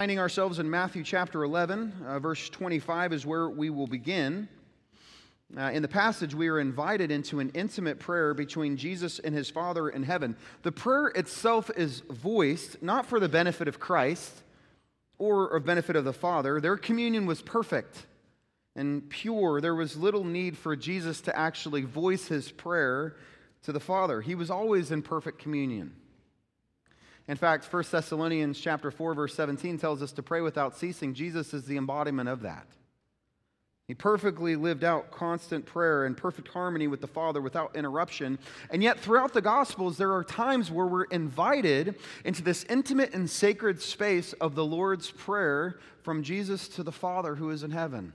Finding ourselves in Matthew chapter 11, uh, verse 25 is where we will begin. Uh, in the passage, we are invited into an intimate prayer between Jesus and his Father in heaven. The prayer itself is voiced not for the benefit of Christ or of benefit of the Father. Their communion was perfect and pure. There was little need for Jesus to actually voice his prayer to the Father. He was always in perfect communion. In fact, 1 Thessalonians chapter 4 verse 17 tells us to pray without ceasing. Jesus is the embodiment of that. He perfectly lived out constant prayer and perfect harmony with the Father without interruption. And yet, throughout the Gospels, there are times where we're invited into this intimate and sacred space of the Lord's Prayer from Jesus to the Father who is in heaven.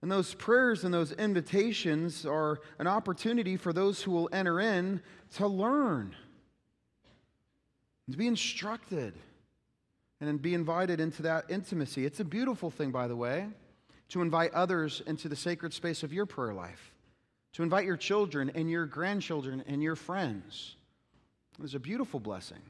And those prayers and those invitations are an opportunity for those who will enter in to learn to be instructed and then be invited into that intimacy. It's a beautiful thing, by the way, to invite others into the sacred space of your prayer life, to invite your children and your grandchildren and your friends. It's a beautiful blessing.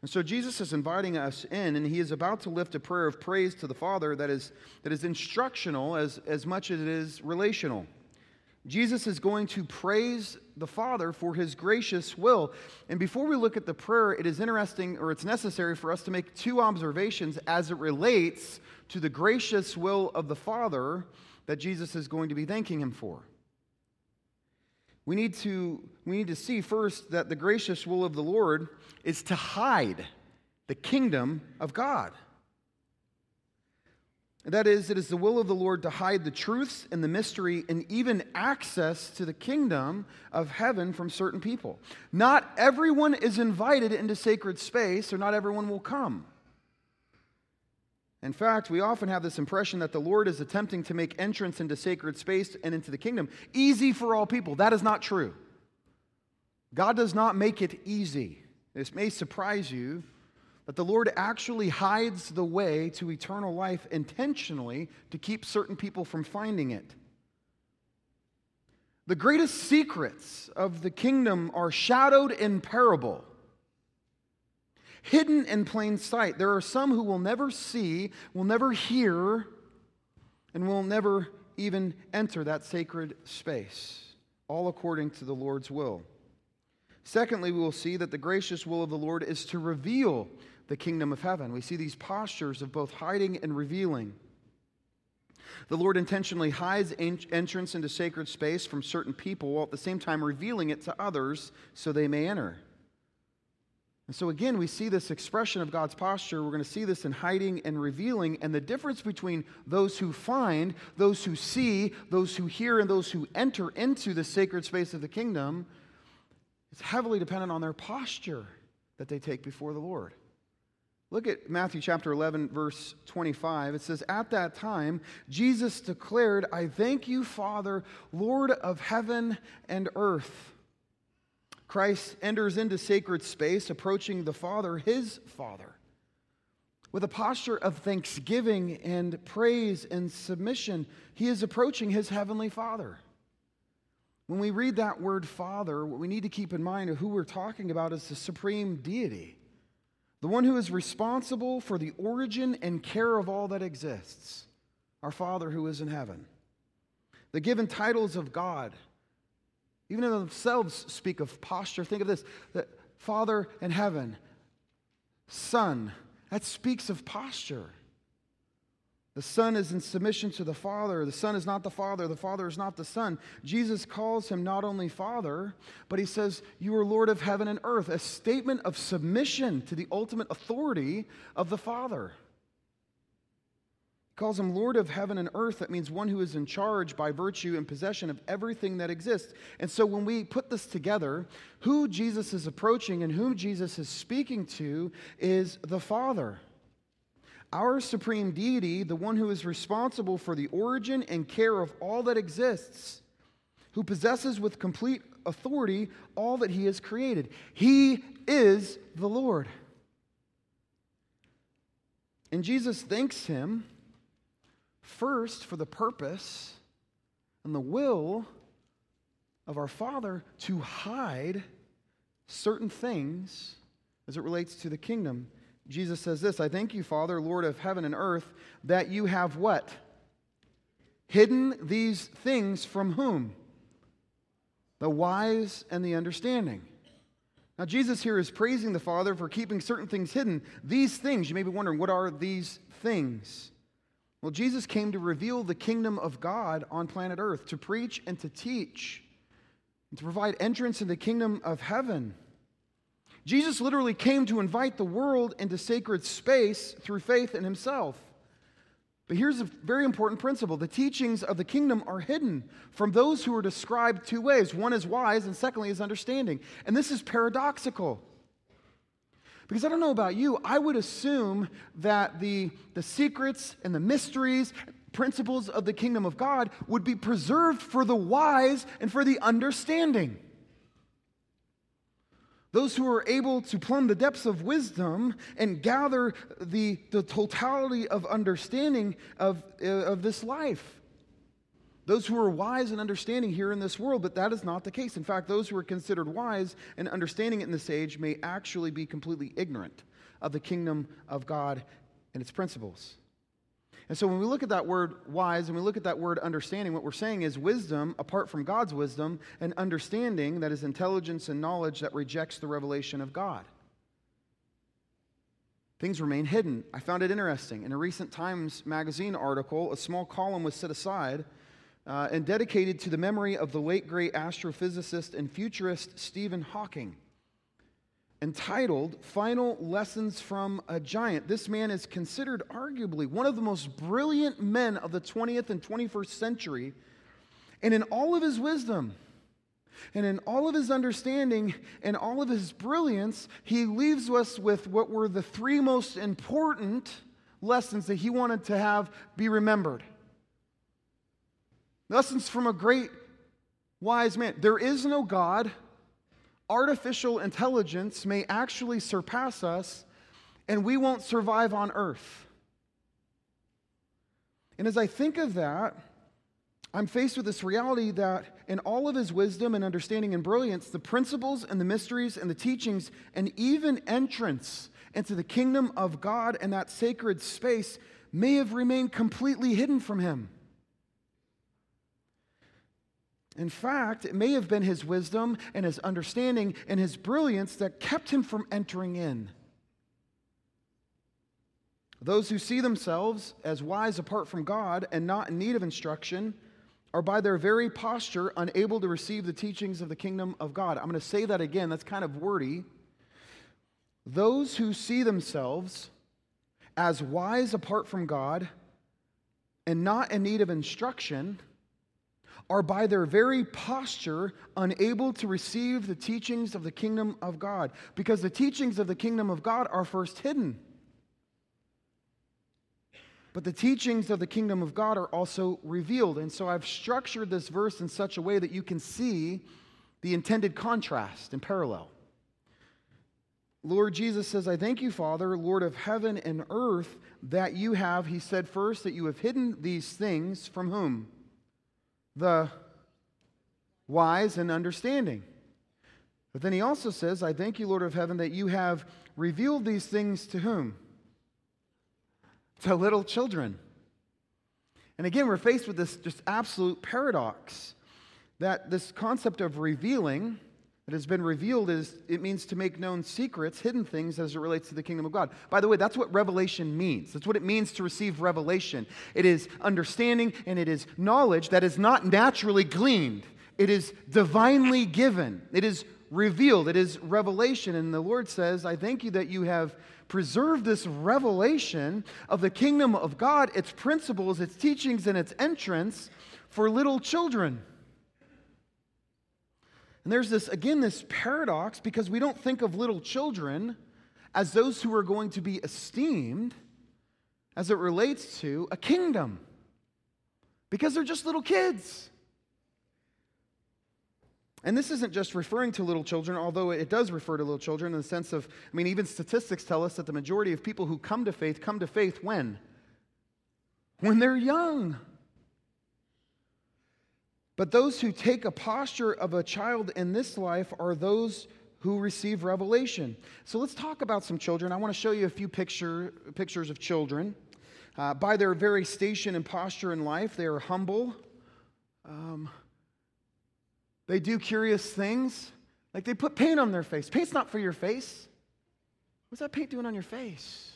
And so Jesus is inviting us in, and he is about to lift a prayer of praise to the Father that is, that is instructional as, as much as it is relational. Jesus is going to praise the Father for his gracious will. And before we look at the prayer, it is interesting or it's necessary for us to make two observations as it relates to the gracious will of the Father that Jesus is going to be thanking him for. We need to, we need to see first that the gracious will of the Lord is to hide the kingdom of God. That is, it is the will of the Lord to hide the truths and the mystery and even access to the kingdom of heaven from certain people. Not everyone is invited into sacred space, or not everyone will come. In fact, we often have this impression that the Lord is attempting to make entrance into sacred space and into the kingdom easy for all people. That is not true. God does not make it easy. This may surprise you, that the Lord actually hides the way to eternal life intentionally to keep certain people from finding it. The greatest secrets of the kingdom are shadowed in parable, hidden in plain sight. There are some who will never see, will never hear, and will never even enter that sacred space, all according to the Lord's will. Secondly, we will see that the gracious will of the Lord is to reveal the kingdom of heaven. We see these postures of both hiding and revealing. The Lord intentionally hides entrance into sacred space from certain people while at the same time revealing it to others so they may enter. And so, again, we see this expression of God's posture. We're going to see this in hiding and revealing. And the difference between those who find, those who see, those who hear, and those who enter into the sacred space of the kingdom is heavily dependent on their posture that they take before the Lord. Look at Matthew chapter 11, verse 25. It says, At that time, Jesus declared, I thank you, Father, Lord of heaven and earth. Christ enters into sacred space, approaching the Father, his Father, with a posture of thanksgiving and praise and submission. He is approaching his heavenly Father. When we read that word Father, what we need to keep in mind of who we're talking about is the supreme deity the one who is responsible for the origin and care of all that exists, our Father who is in heaven. The given titles of God, even in themselves, speak of posture. Think of this that Father in heaven, Son, that speaks of posture. The Son is in submission to the Father. The Son is not the Father. The Father is not the Son. Jesus calls him not only Father, but he says, You are Lord of heaven and earth, a statement of submission to the ultimate authority of the Father. He calls him Lord of heaven and earth. That means one who is in charge by virtue and possession of everything that exists. And so when we put this together, who Jesus is approaching and whom Jesus is speaking to is the Father. Our supreme deity, the one who is responsible for the origin and care of all that exists, who possesses with complete authority all that he has created. He is the Lord. And Jesus thanks him first for the purpose and the will of our Father to hide certain things as it relates to the kingdom Jesus says this I thank you, Father, Lord of heaven and earth, that you have what? Hidden these things from whom? The wise and the understanding. Now, Jesus here is praising the Father for keeping certain things hidden. These things, you may be wondering, what are these things? Well, Jesus came to reveal the kingdom of God on planet Earth, to preach and to teach, and to provide entrance in the kingdom of heaven. Jesus literally came to invite the world into sacred space through faith in himself. But here's a very important principle the teachings of the kingdom are hidden from those who are described two ways one is wise, and secondly is understanding. And this is paradoxical. Because I don't know about you, I would assume that the, the secrets and the mysteries, principles of the kingdom of God would be preserved for the wise and for the understanding. Those who are able to plumb the depths of wisdom and gather the, the totality of understanding of, uh, of this life. Those who are wise and understanding here in this world, but that is not the case. In fact, those who are considered wise and understanding in this age may actually be completely ignorant of the kingdom of God and its principles. And so when we look at that word wise and we look at that word understanding, what we're saying is wisdom apart from God's wisdom and understanding that is intelligence and knowledge that rejects the revelation of God. Things remain hidden. I found it interesting. In a recent Times Magazine article, a small column was set aside uh, and dedicated to the memory of the late great astrophysicist and futurist Stephen Hawking entitled Final Lessons from a Giant. This man is considered arguably one of the most brilliant men of the 20th and 21st century. And in all of his wisdom, and in all of his understanding and all of his brilliance, he leaves us with what were the three most important lessons that he wanted to have be remembered. Lessons from a great wise man. There is no God artificial intelligence may actually surpass us and we won't survive on earth. And as I think of that, I'm faced with this reality that in all of his wisdom and understanding and brilliance, the principles and the mysteries and the teachings and even entrance into the kingdom of God and that sacred space may have remained completely hidden from him. In fact, it may have been his wisdom and his understanding and his brilliance that kept him from entering in. Those who see themselves as wise apart from God and not in need of instruction are by their very posture unable to receive the teachings of the kingdom of God. I'm going to say that again, that's kind of wordy. Those who see themselves as wise apart from God and not in need of instruction are by their very posture unable to receive the teachings of the kingdom of God because the teachings of the kingdom of God are first hidden. But the teachings of the kingdom of God are also revealed. And so I've structured this verse in such a way that you can see the intended contrast and parallel. Lord Jesus says, I thank you, Father, Lord of heaven and earth, that you have, he said first, that you have hidden these things from whom? The wise and understanding. But then he also says, I thank you, Lord of heaven, that you have revealed these things to whom? To little children. And again, we're faced with this just absolute paradox that this concept of revealing that has been revealed is it means to make known secrets, hidden things as it relates to the kingdom of God. By the way, that's what revelation means. That's what it means to receive revelation. It is understanding and it is knowledge that is not naturally gleaned. It is divinely given. It is revealed. It is revelation. And the Lord says, I thank you that you have preserved this revelation of the kingdom of God, its principles, its teachings, and its entrance for little children. And there's this, again, this paradox because we don't think of little children as those who are going to be esteemed as it relates to a kingdom because they're just little kids. And this isn't just referring to little children, although it does refer to little children in the sense of, I mean, even statistics tell us that the majority of people who come to faith come to faith when? When they're young. But those who take a posture of a child in this life are those who receive revelation. So let's talk about some children. I want to show you a few picture, pictures of children. Uh, by their very station and posture in life, they are humble. Um, they do curious things. Like they put paint on their face. Paint's not for your face. What's that paint doing on your face?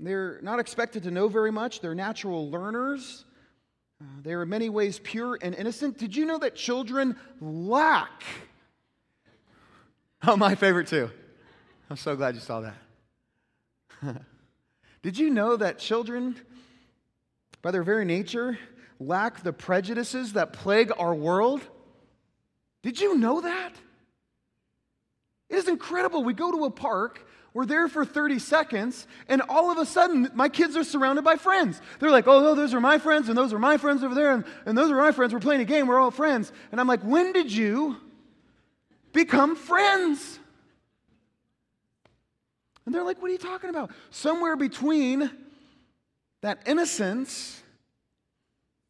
They're not expected to know very much. They're natural learners. Uh, they are in many ways pure and innocent. Did you know that children lack? Oh, my favorite too. I'm so glad you saw that. Did you know that children, by their very nature, lack the prejudices that plague our world? Did you know that? It is incredible. We go to a park, we're there for 30 seconds, and all of a sudden, my kids are surrounded by friends. They're like, oh, those are my friends, and those are my friends over there, and, and those are my friends. We're playing a game, we're all friends. And I'm like, when did you become friends? And they're like, What are you talking about? Somewhere between that innocence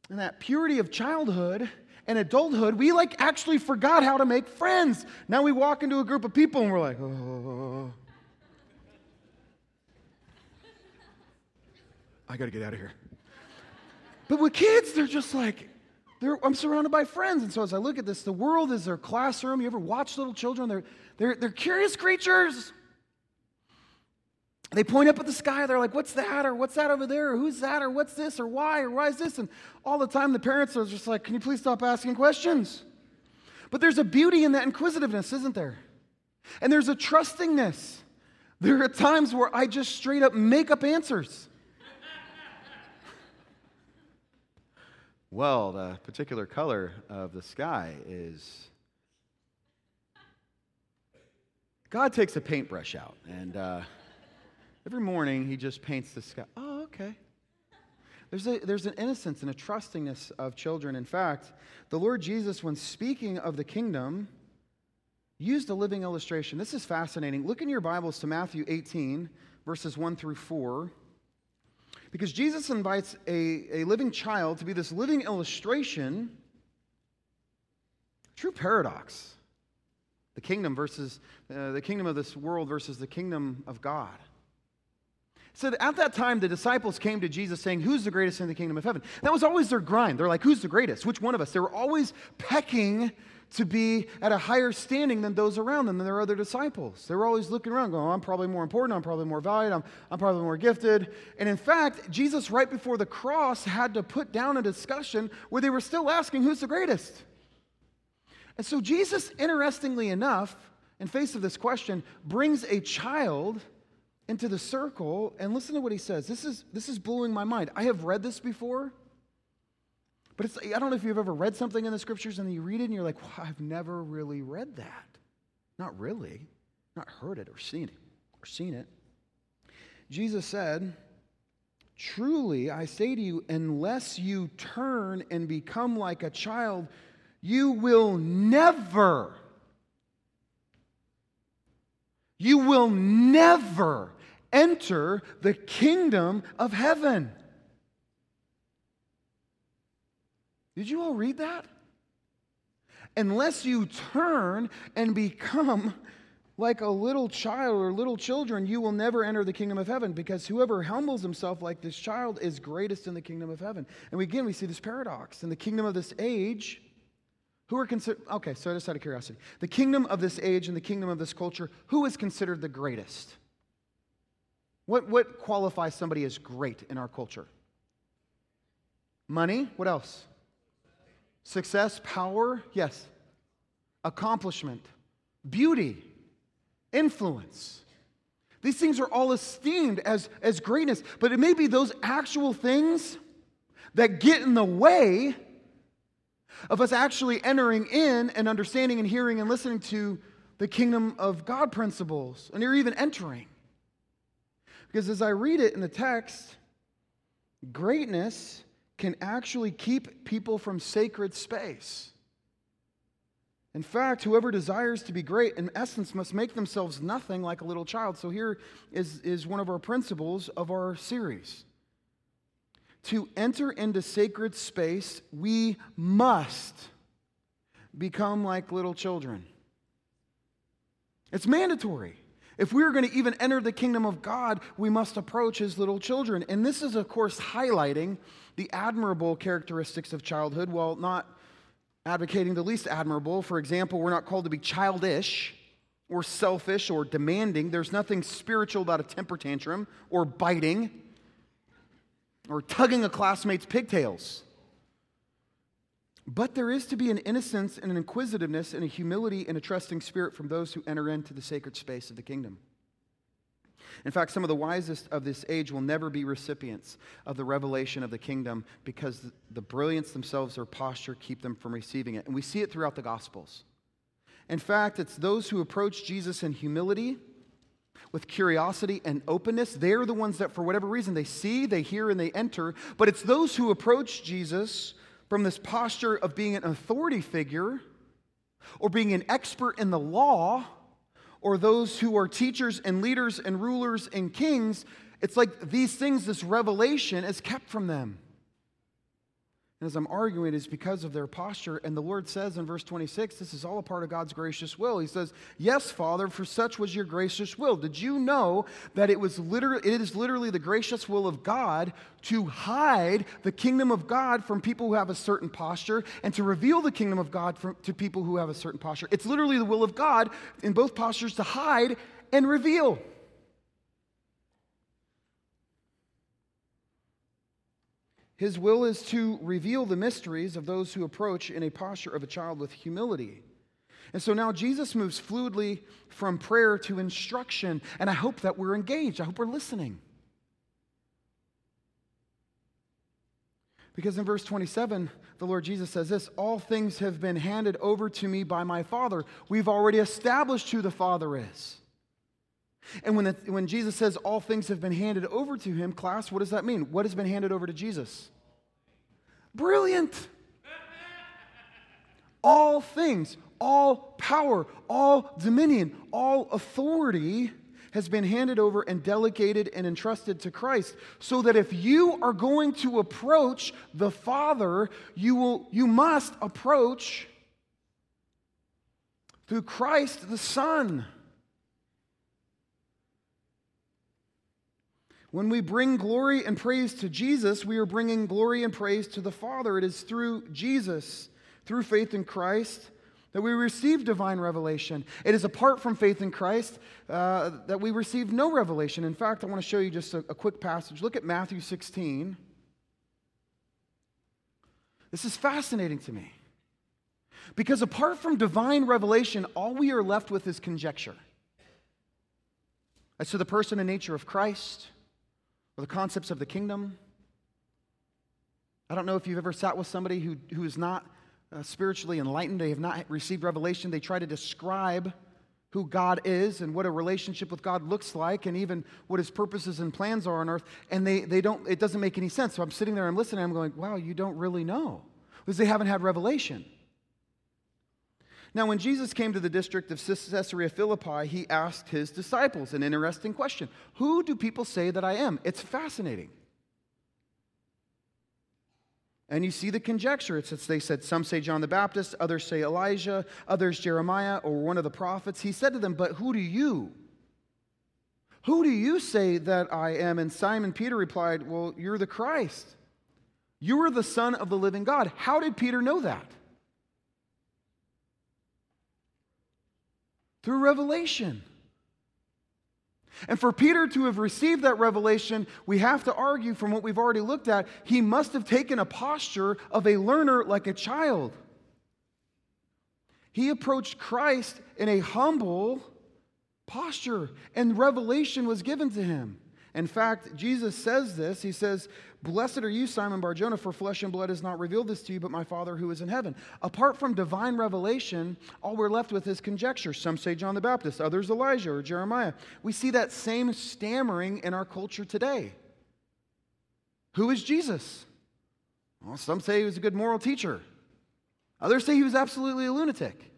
and that purity of childhood and adulthood, we like actually forgot how to make friends. Now we walk into a group of people and we're like, Oh, I got to get out of here. But with kids, they're just like, they're, I'm surrounded by friends. And so as I look at this, the world is their classroom. You ever watch little children? They're, they're, they're curious creatures. They point up at the sky, they're like, What's that? Or what's that over there? Or who's that? Or what's this? Or why? Or why is this? And all the time, the parents are just like, Can you please stop asking questions? But there's a beauty in that inquisitiveness, isn't there? And there's a trustingness. There are times where I just straight up make up answers. Well, the particular color of the sky is. God takes a paintbrush out and. Uh, Every morning, he just paints the sky. Oh, okay. There's, a, there's an innocence and a trustingness of children. In fact, the Lord Jesus, when speaking of the kingdom, used a living illustration. This is fascinating. Look in your Bibles to Matthew 18, verses 1 through 4. Because Jesus invites a, a living child to be this living illustration, true paradox. The kingdom versus uh, the kingdom of this world versus the kingdom of God. So at that time, the disciples came to Jesus saying, Who's the greatest in the kingdom of heaven? That was always their grind. They're like, Who's the greatest? Which one of us? They were always pecking to be at a higher standing than those around them, than their other disciples. They were always looking around, going, oh, I'm probably more important, I'm probably more valued, I'm, I'm probably more gifted. And in fact, Jesus, right before the cross, had to put down a discussion where they were still asking, Who's the greatest? And so Jesus, interestingly enough, in face of this question, brings a child into the circle and listen to what he says. This is, this is blowing my mind. I have read this before, but it's, I don't know if you've ever read something in the scriptures and you read it and you're like, well, I've never really read that. Not really. Not heard it or seen it or seen it. Jesus said, Truly, I say to you, unless you turn and become like a child, you will never you will never enter the kingdom of heaven. Did you all read that? Unless you turn and become like a little child or little children, you will never enter the kingdom of heaven because whoever humbles himself like this child is greatest in the kingdom of heaven. And again, we see this paradox. In the kingdom of this age, who are considered, okay, so just out of curiosity, the kingdom of this age and the kingdom of this culture, who is considered the greatest? What, what qualifies somebody as great in our culture? Money, what else? Success, power, yes. Accomplishment, beauty, influence. These things are all esteemed as, as greatness, but it may be those actual things that get in the way of us actually entering in and understanding and hearing and listening to the kingdom of God principles, and you're even entering. Because as I read it in the text, greatness can actually keep people from sacred space. In fact, whoever desires to be great, in essence, must make themselves nothing like a little child. So here is, is one of our principles of our series. To enter into sacred space, we must become like little children. It's mandatory. If we are going to even enter the kingdom of God, we must approach as little children. And this is, of course, highlighting the admirable characteristics of childhood while not advocating the least admirable. For example, we're not called to be childish or selfish or demanding. There's nothing spiritual about a temper tantrum or biting or tugging a classmate's pigtails. But there is to be an innocence and an inquisitiveness and a humility and a trusting spirit from those who enter into the sacred space of the kingdom. In fact, some of the wisest of this age will never be recipients of the revelation of the kingdom because the brilliance themselves, their posture, keep them from receiving it. And we see it throughout the Gospels. In fact, it's those who approach Jesus in humility, with curiosity and openness. They're the ones that, for whatever reason, they see, they hear, and they enter. But it's those who approach Jesus from this posture of being an authority figure or being an expert in the law or those who are teachers and leaders and rulers and kings, it's like these things, this revelation is kept from them. And as I'm arguing, it is because of their posture. And the Lord says in verse 26, this is all a part of God's gracious will. He says, Yes, Father, for such was your gracious will. Did you know that it was literally it is literally the gracious will of God to hide the kingdom of God from people who have a certain posture and to reveal the kingdom of God from, to people who have a certain posture? It's literally the will of God in both postures to hide and reveal. His will is to reveal the mysteries of those who approach in a posture of a child with humility. And so now Jesus moves fluidly from prayer to instruction, and I hope that we're engaged. I hope we're listening. Because in verse 27, the Lord Jesus says this All things have been handed over to me by my Father. We've already established who the Father is. And when, the, when Jesus says all things have been handed over to him, class, what does that mean? What has been handed over to Jesus? Brilliant. All things, all power, all dominion, all authority has been handed over and delegated and entrusted to Christ so that if you are going to approach the Father, you will you must approach through Christ the Son. When we bring glory and praise to Jesus, we are bringing glory and praise to the Father. It is through Jesus, through faith in Christ, that we receive divine revelation. It is apart from faith in Christ uh, that we receive no revelation. In fact, I want to show you just a, a quick passage. Look at Matthew 16. This is fascinating to me. Because apart from divine revelation, all we are left with is conjecture. As to the person and nature of Christ, or the concepts of the kingdom. I don't know if you've ever sat with somebody who, who is not uh, spiritually enlightened, they have not received revelation. They try to describe who God is and what a relationship with God looks like and even what his purposes and plans are on earth. And they, they don't, it doesn't make any sense. So I'm sitting there, I'm listening, I'm going, wow, you don't really know. Because they haven't had revelation. Now, when Jesus came to the district of Caesarea Philippi, he asked his disciples an interesting question Who do people say that I am? It's fascinating. And you see the conjecture. It's, they said, some say John the Baptist, others say Elijah, others Jeremiah or one of the prophets. He said to them, But who do you? Who do you say that I am? And Simon Peter replied, Well, you're the Christ. You are the Son of the living God. How did Peter know that? Through revelation. And for Peter to have received that revelation, we have to argue from what we've already looked at, he must have taken a posture of a learner like a child. He approached Christ in a humble posture, and revelation was given to him. In fact, Jesus says this. He says, Blessed are you, Simon Barjona, for flesh and blood has not revealed this to you, but my Father who is in heaven. Apart from divine revelation, all we're left with is conjecture. Some say John the Baptist, others Elijah or Jeremiah. We see that same stammering in our culture today. Who is Jesus? Well, some say he was a good moral teacher, others say he was absolutely a lunatic.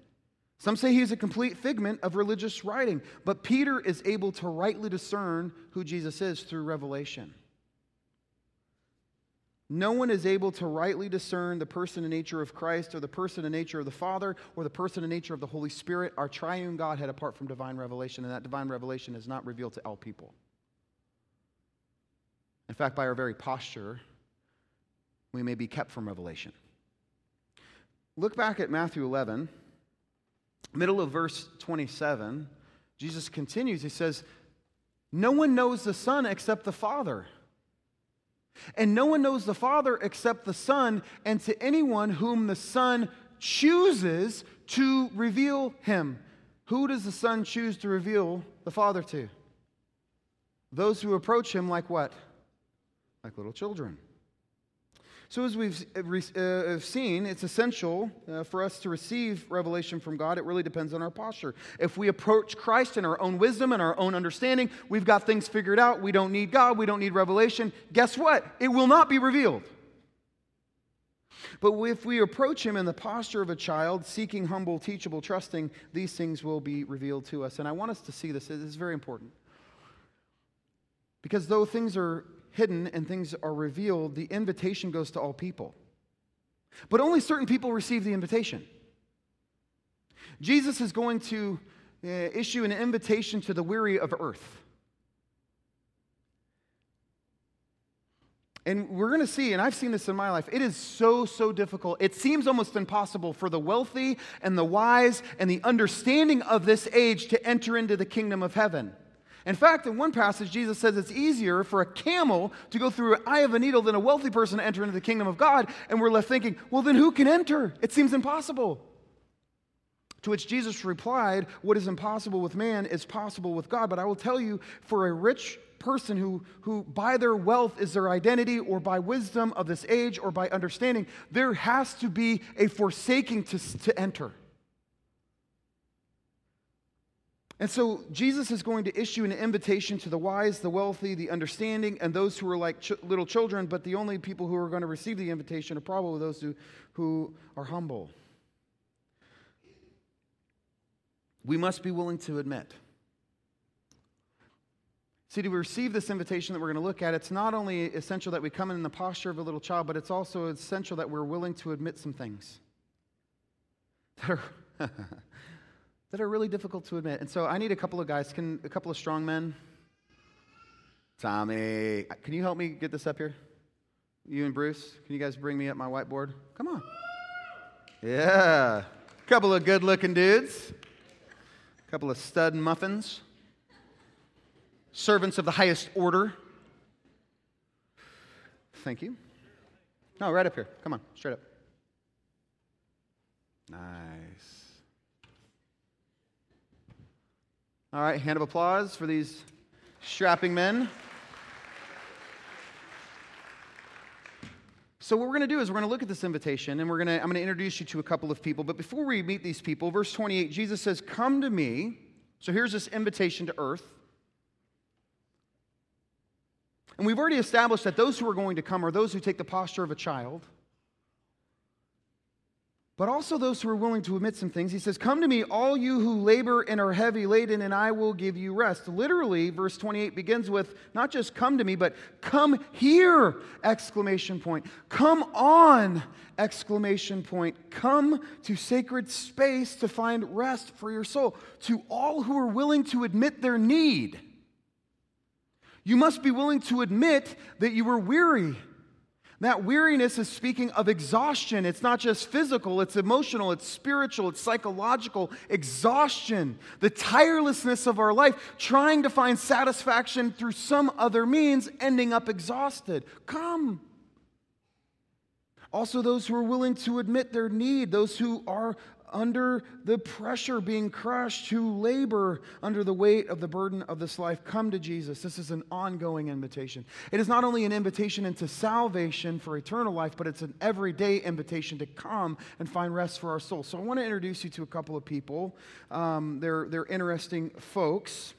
Some say he's a complete figment of religious writing, but Peter is able to rightly discern who Jesus is through revelation. no one is able to rightly discern the person and nature of Christ or the person and nature of the Father or the person and nature of the Holy Spirit, our triune Godhead, apart from divine revelation. And that divine revelation is not revealed to all people. In fact, by our very posture, we may be kept from revelation. Look back at Matthew 11, middle of verse 27. Jesus continues. He says, No one knows the Son except the Father. And no one knows the Father except the Son, and to anyone whom the Son chooses to reveal him. Who does the Son choose to reveal the Father to? Those who approach him like what? Like little children. So, as we've uh, uh, seen, it's essential uh, for us to receive revelation from God. It really depends on our posture. If we approach Christ in our own wisdom and our own understanding, we've got things figured out, we don't need God, we don't need revelation, guess what? It will not be revealed. But if we approach Him in the posture of a child, seeking, humble, teachable, trusting, these things will be revealed to us. And I want us to see this. This is very important. Because though things are hidden and things are revealed, the invitation goes to all people. But only certain people receive the invitation. Jesus is going to uh, issue an invitation to the weary of earth. And we're going to see, and I've seen this in my life, it is so, so difficult. It seems almost impossible for the wealthy and the wise and the understanding of this age to enter into the kingdom of heaven. In fact, in one passage, Jesus says it's easier for a camel to go through an eye of a needle than a wealthy person to enter into the kingdom of God. And we're left thinking, well, then who can enter? It seems impossible. To which Jesus replied, What is impossible with man is possible with God. But I will tell you, for a rich person who, who by their wealth is their identity, or by wisdom of this age, or by understanding, there has to be a forsaking to, to enter. And so Jesus is going to issue an invitation to the wise, the wealthy, the understanding, and those who are like ch- little children, but the only people who are going to receive the invitation are probably those who, who are humble. We must be willing to admit. See, to receive this invitation that we're going to look at, it's not only essential that we come in the posture of a little child, but it's also essential that we're willing to admit some things that are that are really difficult to admit. And so I need a couple of guys, can a couple of strong men. Tommy, can you help me get this up here? You and Bruce, can you guys bring me up my whiteboard? Come on. Yeah. A couple of good looking dudes. A couple of stud muffins. Servants of the highest order. Thank you. No, right up here. Come on, straight up. Nice. All right, hand of applause for these strapping men. So what we're going to do is we're going to look at this invitation and we're going to I'm going to introduce you to a couple of people. But before we meet these people, verse 28, Jesus says, "Come to me." So here's this invitation to earth. And we've already established that those who are going to come are those who take the posture of a child but also those who are willing to admit some things. He says, Come to me, all you who labor and are heavy laden, and I will give you rest. Literally, verse 28 begins with not just come to me, but come here! Exclamation point. Come on! Exclamation point. Come to sacred space to find rest for your soul. To all who are willing to admit their need. You must be willing to admit that you are weary that weariness is speaking of exhaustion. It's not just physical, it's emotional, it's spiritual, it's psychological exhaustion. The tirelessness of our life, trying to find satisfaction through some other means, ending up exhausted. Come. Also, those who are willing to admit their need, those who are under the pressure, being crushed, who labor under the weight of the burden of this life, come to Jesus. This is an ongoing invitation. It is not only an invitation into salvation for eternal life, but it's an everyday invitation to come and find rest for our soul. So I want to introduce you to a couple of people. Um, they're, they're interesting folks.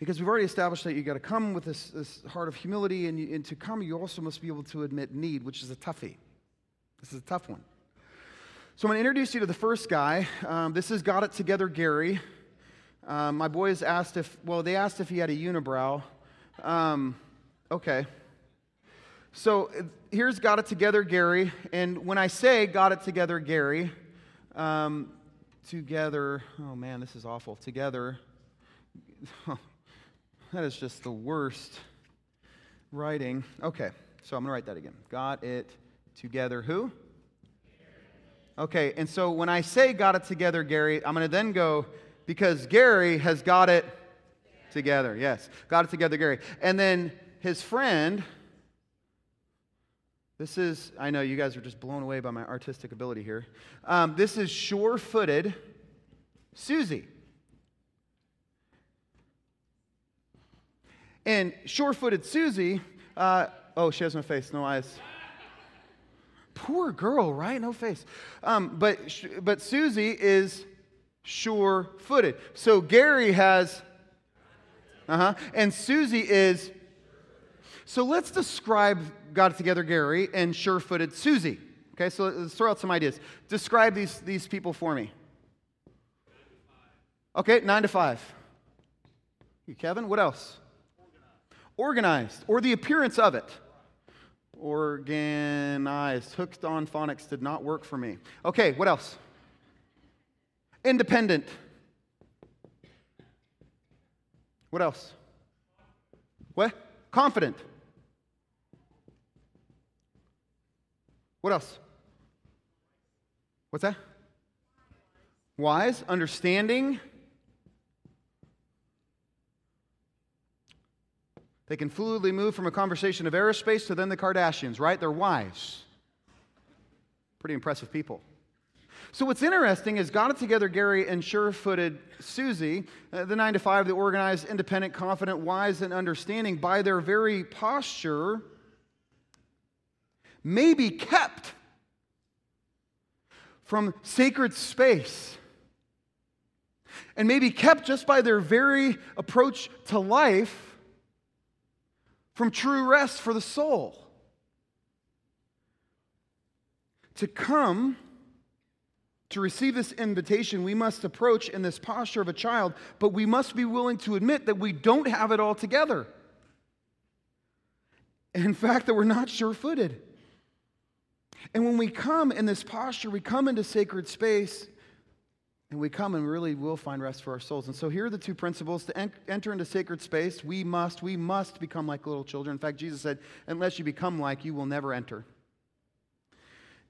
Because we've already established that you got to come with this, this heart of humility, and, you, and to come, you also must be able to admit need, which is a toughie. This is a tough one. So I'm going to introduce you to the first guy. Um, this is Got It Together Gary. Um, my boys asked if, well, they asked if he had a unibrow. Um, okay. So here's Got It Together, Gary. And when I say Got It Together, Gary, um, together, oh man, this is awful. Together, that is just the worst writing. Okay, so I'm going to write that again. Got it together, who? Okay, and so when I say got it together, Gary, I'm going to then go because Gary has got it together. Yes, got it together, Gary. And then his friend, this is, I know you guys are just blown away by my artistic ability here. Um, this is sure footed Susie. And sure footed Susie, uh, oh, she has no face, no eyes. Poor girl, right? No face. Um, but, but Susie is sure footed. So Gary has, uh huh, and Susie is. So let's describe Got It Together Gary and sure footed Susie. Okay, so let's throw out some ideas. Describe these, these people for me. Okay, nine to five. You, Kevin, what else? Organized, or the appearance of it. Organized. Hooked on phonics did not work for me. Okay, what else? Independent. What else? What? Confident. What else? What's that? Wise, understanding. They can fluidly move from a conversation of aerospace to then the Kardashians, right? They're wise. Pretty impressive people. So, what's interesting is got it together Gary and sure footed Susie, uh, the nine to five, the organized, independent, confident, wise, and understanding, by their very posture, may be kept from sacred space and may be kept just by their very approach to life from true rest for the soul. To come to receive this invitation, we must approach in this posture of a child, but we must be willing to admit that we don't have it all together. In fact, that we're not sure footed. And when we come in this posture, we come into sacred space and we come and really will find rest for our souls. And so here are the two principles. To en- enter into sacred space, we must, we must become like little children. In fact, Jesus said, unless you become like, you will never enter.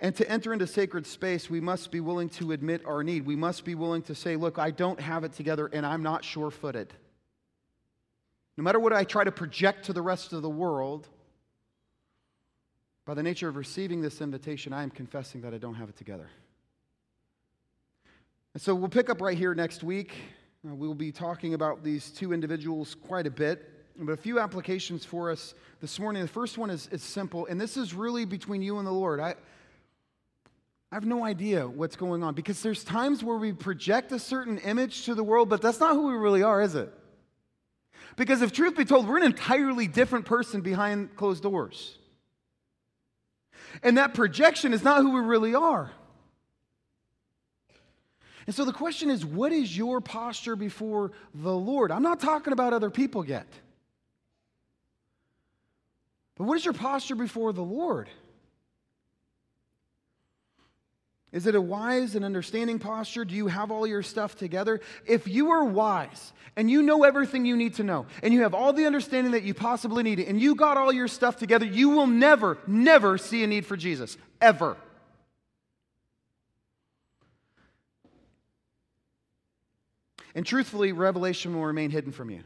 And to enter into sacred space, we must be willing to admit our need. We must be willing to say, look, I don't have it together and I'm not sure footed. No matter what I try to project to the rest of the world, by the nature of receiving this invitation, I am confessing that I don't have it together. And so we'll pick up right here next week. Uh, we will be talking about these two individuals quite a bit, but a few applications for us this morning. The first one is, is simple, and this is really between you and the Lord. I, I have no idea what's going on because there's times where we project a certain image to the world, but that's not who we really are, is it? Because if truth be told, we're an entirely different person behind closed doors. And that projection is not who we really are. And so the question is what is your posture before the Lord? I'm not talking about other people yet. But what is your posture before the Lord? Is it a wise and understanding posture? Do you have all your stuff together? If you are wise and you know everything you need to know, and you have all the understanding that you possibly need, and you got all your stuff together, you will never, never see a need for Jesus. Ever. And truthfully, revelation will remain hidden from you.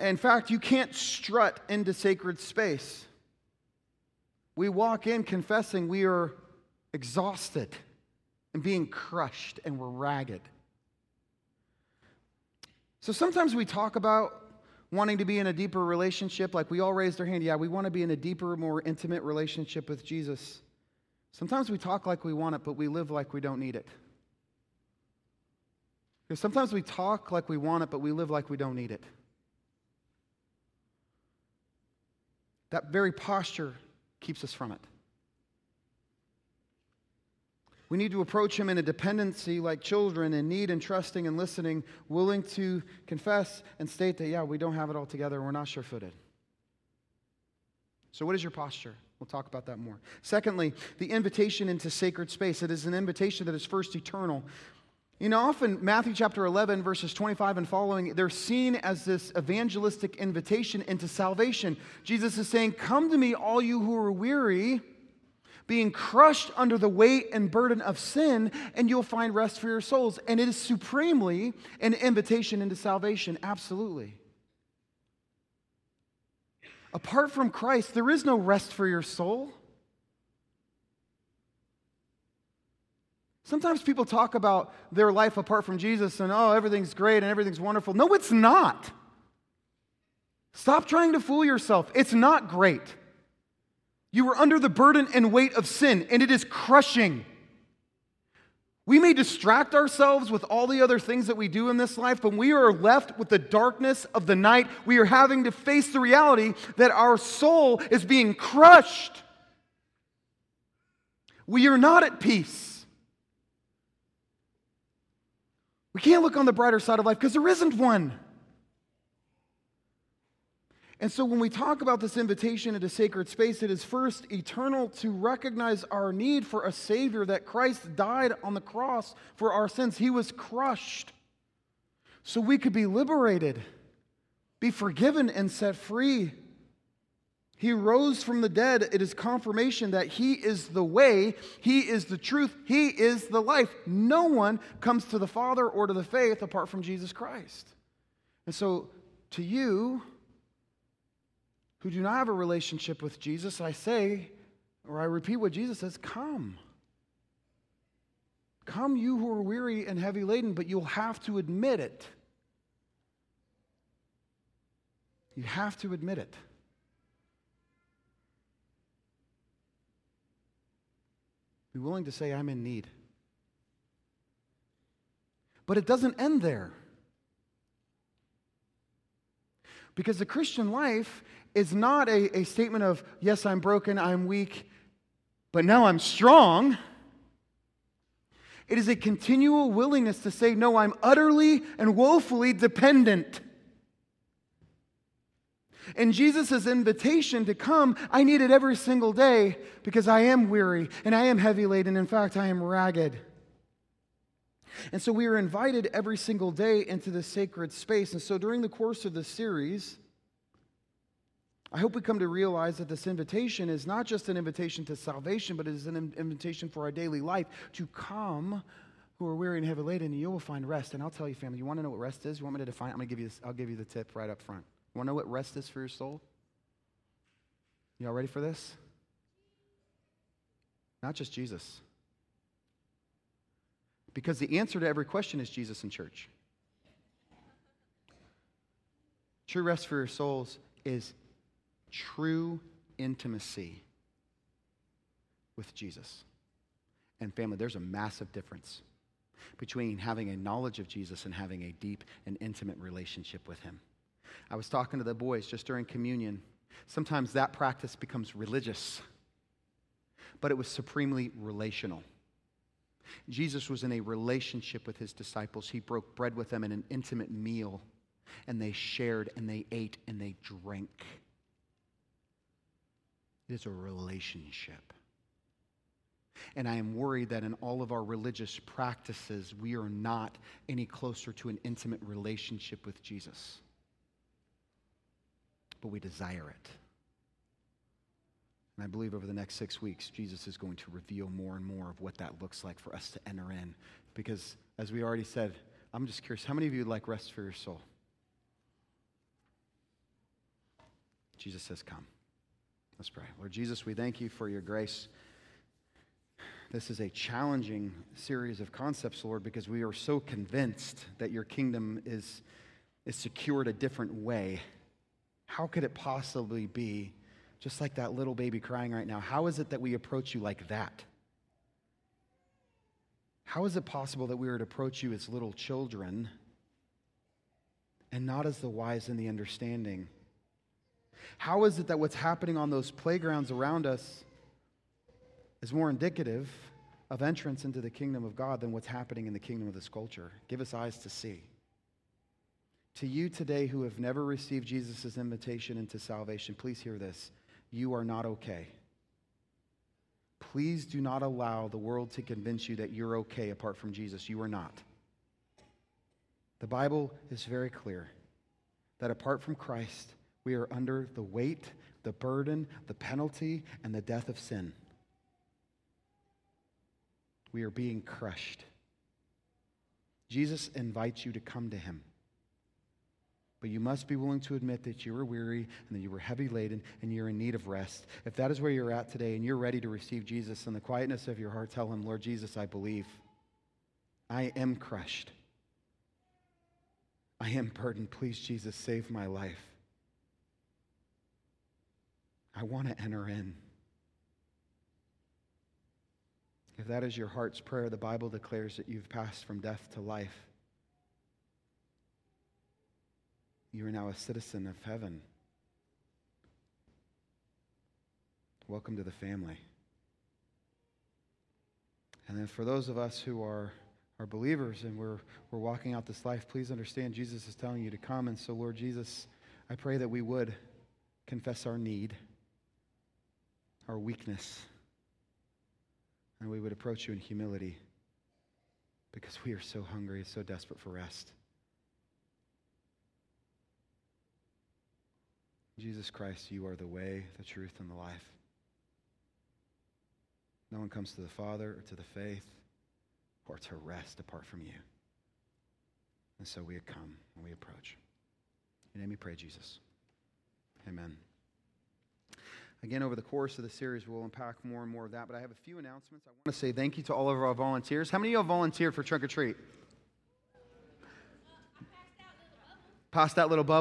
In fact, you can't strut into sacred space. We walk in confessing we are exhausted and being crushed and we're ragged. So sometimes we talk about wanting to be in a deeper relationship, like we all raised our hand. Yeah, we want to be in a deeper, more intimate relationship with Jesus. Sometimes we talk like we want it, but we live like we don't need it. Because sometimes we talk like we want it, but we live like we don't need it. That very posture keeps us from it. We need to approach Him in a dependency like children in need and trusting and listening, willing to confess and state that, yeah, we don't have it all together we're not sure footed. So, what is your posture? We'll talk about that more. Secondly, the invitation into sacred space. It is an invitation that is first eternal. You know, often Matthew chapter 11, verses 25 and following, they're seen as this evangelistic invitation into salvation. Jesus is saying, Come to me, all you who are weary, being crushed under the weight and burden of sin, and you'll find rest for your souls. And it is supremely an invitation into salvation, absolutely. Apart from Christ, there is no rest for your soul. Sometimes people talk about their life apart from Jesus and, oh, everything's great and everything's wonderful. No, it's not. Stop trying to fool yourself. It's not great. You are under the burden and weight of sin, and it is crushing. We may distract ourselves with all the other things that we do in this life, but we are left with the darkness of the night. We are having to face the reality that our soul is being crushed. We are not at peace. We can't look on the brighter side of life because there isn't one. And so, when we talk about this invitation into sacred space, it is first eternal to recognize our need for a Savior, that Christ died on the cross for our sins. He was crushed so we could be liberated, be forgiven, and set free. He rose from the dead. It is confirmation that He is the way, He is the truth, He is the life. No one comes to the Father or to the faith apart from Jesus Christ. And so, to you, who do not have a relationship with Jesus, I say, or I repeat what Jesus says come. Come, you who are weary and heavy laden, but you'll have to admit it. You have to admit it. Willing to say, I'm in need. But it doesn't end there. Because the Christian life is not a, a statement of, yes, I'm broken, I'm weak, but now I'm strong. It is a continual willingness to say, no, I'm utterly and woefully dependent. And Jesus' invitation to come, I need it every single day because I am weary and I am heavy laden. In fact, I am ragged. And so we are invited every single day into this sacred space. And so during the course of this series, I hope we come to realize that this invitation is not just an invitation to salvation, but it is an invitation for our daily life to come who are weary and heavy laden, and you will find rest. And I'll tell you, family, you want to know what rest is? You want me to define it? I'm going to give you this, I'll give you the tip right up front. Want to know what rest is for your soul? Y'all ready for this? Not just Jesus. Because the answer to every question is Jesus in church. True rest for your souls is true intimacy with Jesus. And family, there's a massive difference between having a knowledge of Jesus and having a deep and intimate relationship with Him. I was talking to the boys just during communion. Sometimes that practice becomes religious, but it was supremely relational. Jesus was in a relationship with his disciples. He broke bread with them in an intimate meal, and they shared and they ate and they drank. It is a relationship. And I am worried that in all of our religious practices, we are not any closer to an intimate relationship with Jesus. But we desire it. And I believe over the next six weeks, Jesus is going to reveal more and more of what that looks like for us to enter in. Because, as we already said, I'm just curious how many of you would like rest for your soul? Jesus says, Come. Let's pray. Lord Jesus, we thank you for your grace. This is a challenging series of concepts, Lord, because we are so convinced that your kingdom is, is secured a different way. How could it possibly be just like that little baby crying right now? How is it that we approach you like that? How is it possible that we to approach you as little children and not as the wise and the understanding? How is it that what's happening on those playgrounds around us is more indicative of entrance into the kingdom of God than what's happening in the kingdom of this culture? Give us eyes to see. To you today who have never received Jesus' invitation into salvation, please hear this. you are not okay. Please do not allow the world to convince you that you're okay apart from Jesus. You are not. The Bible is very clear that apart from Christ, we are under the weight, the burden, the penalty, and the death of sin. We are being crushed. Jesus invites you to come to him. But you must be willing to admit that you were weary and that you were heavy laden and you're in need of rest. If that is where you're at today and you're ready to receive Jesus in the quietness of your heart, tell him, Lord Jesus, I believe. I am crushed. I am burdened. Please, Jesus, save my life. I want to enter in. If that is your heart's prayer, the Bible declares that you've passed from death to life. You are now a citizen of heaven. Welcome to the family. And then for those of us who are, are believers and we're, we're walking out this life, please understand Jesus is telling you to come. And so, Lord Jesus, I pray that we would confess our need, our weakness, and we would approach you in humility because we are so hungry, so desperate for rest. Jesus Christ, you are the way, the truth, and the life. No one comes to the Father or to the faith or to rest apart from you. And so we come and we approach. In your name we pray, Jesus. Amen. Again, over the course of the series, we'll unpack more and more of that. But I have a few announcements. I want to say thank you to all of our volunteers. How many of y'all volunteered for Trunk or Treat? Passed that little bubble.